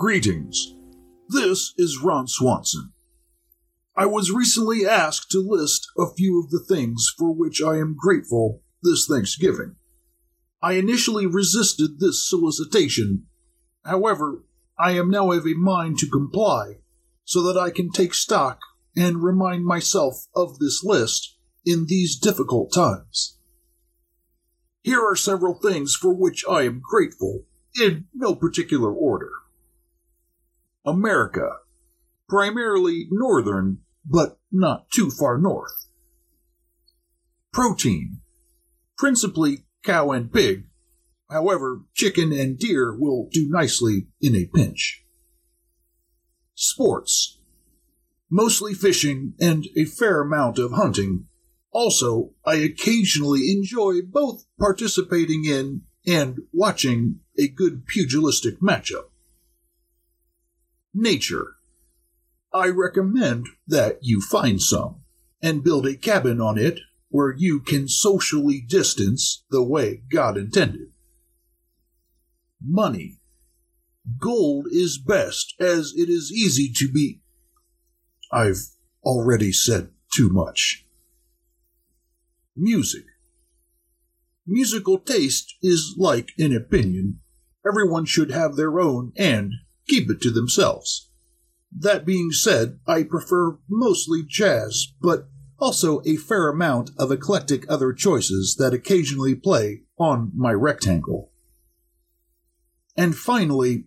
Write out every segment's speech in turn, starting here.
Greetings. This is Ron Swanson. I was recently asked to list a few of the things for which I am grateful this Thanksgiving. I initially resisted this solicitation. However, I am now of a mind to comply so that I can take stock and remind myself of this list in these difficult times. Here are several things for which I am grateful, in no particular order. America, primarily northern, but not too far north. Protein, principally cow and pig. However, chicken and deer will do nicely in a pinch. Sports, mostly fishing and a fair amount of hunting. Also, I occasionally enjoy both participating in and watching a good pugilistic matchup. Nature. I recommend that you find some and build a cabin on it where you can socially distance the way God intended. Money. Gold is best as it is easy to be. I've already said too much. Music. Musical taste is like an opinion. Everyone should have their own and keep it to themselves. That being said, I prefer mostly jazz, but also a fair amount of eclectic other choices that occasionally play on my rectangle. And finally,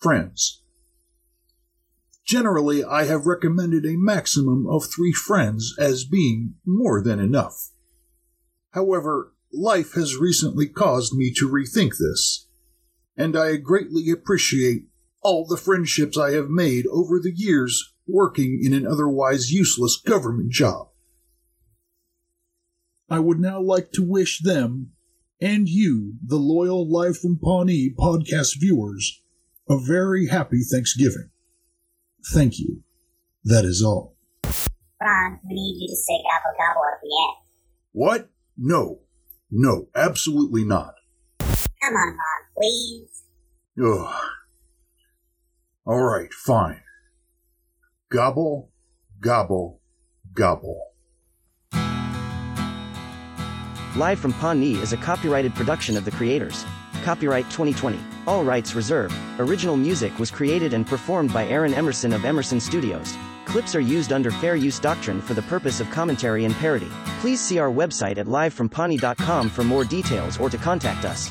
friends. Generally, I have recommended a maximum of three friends as being more than enough. However, life has recently caused me to rethink this, and I greatly appreciate all the friendships I have made over the years working in an otherwise useless government job. I would now like to wish them and you, the loyal Live from Pawnee podcast viewers, a very happy Thanksgiving. Thank you. That is all. Ron, we need you to say gobble gobble at the end. What? No. No, absolutely not. Come on, Ron, please. Ugh. All right, fine. Gobble, gobble, gobble. Live from Pawnee is a copyrighted production of the creators. Copyright 2020. All rights reserved. Original music was created and performed by Aaron Emerson of Emerson Studios. Clips are used under fair use doctrine for the purpose of commentary and parody. Please see our website at livefrompawnee.com for more details or to contact us.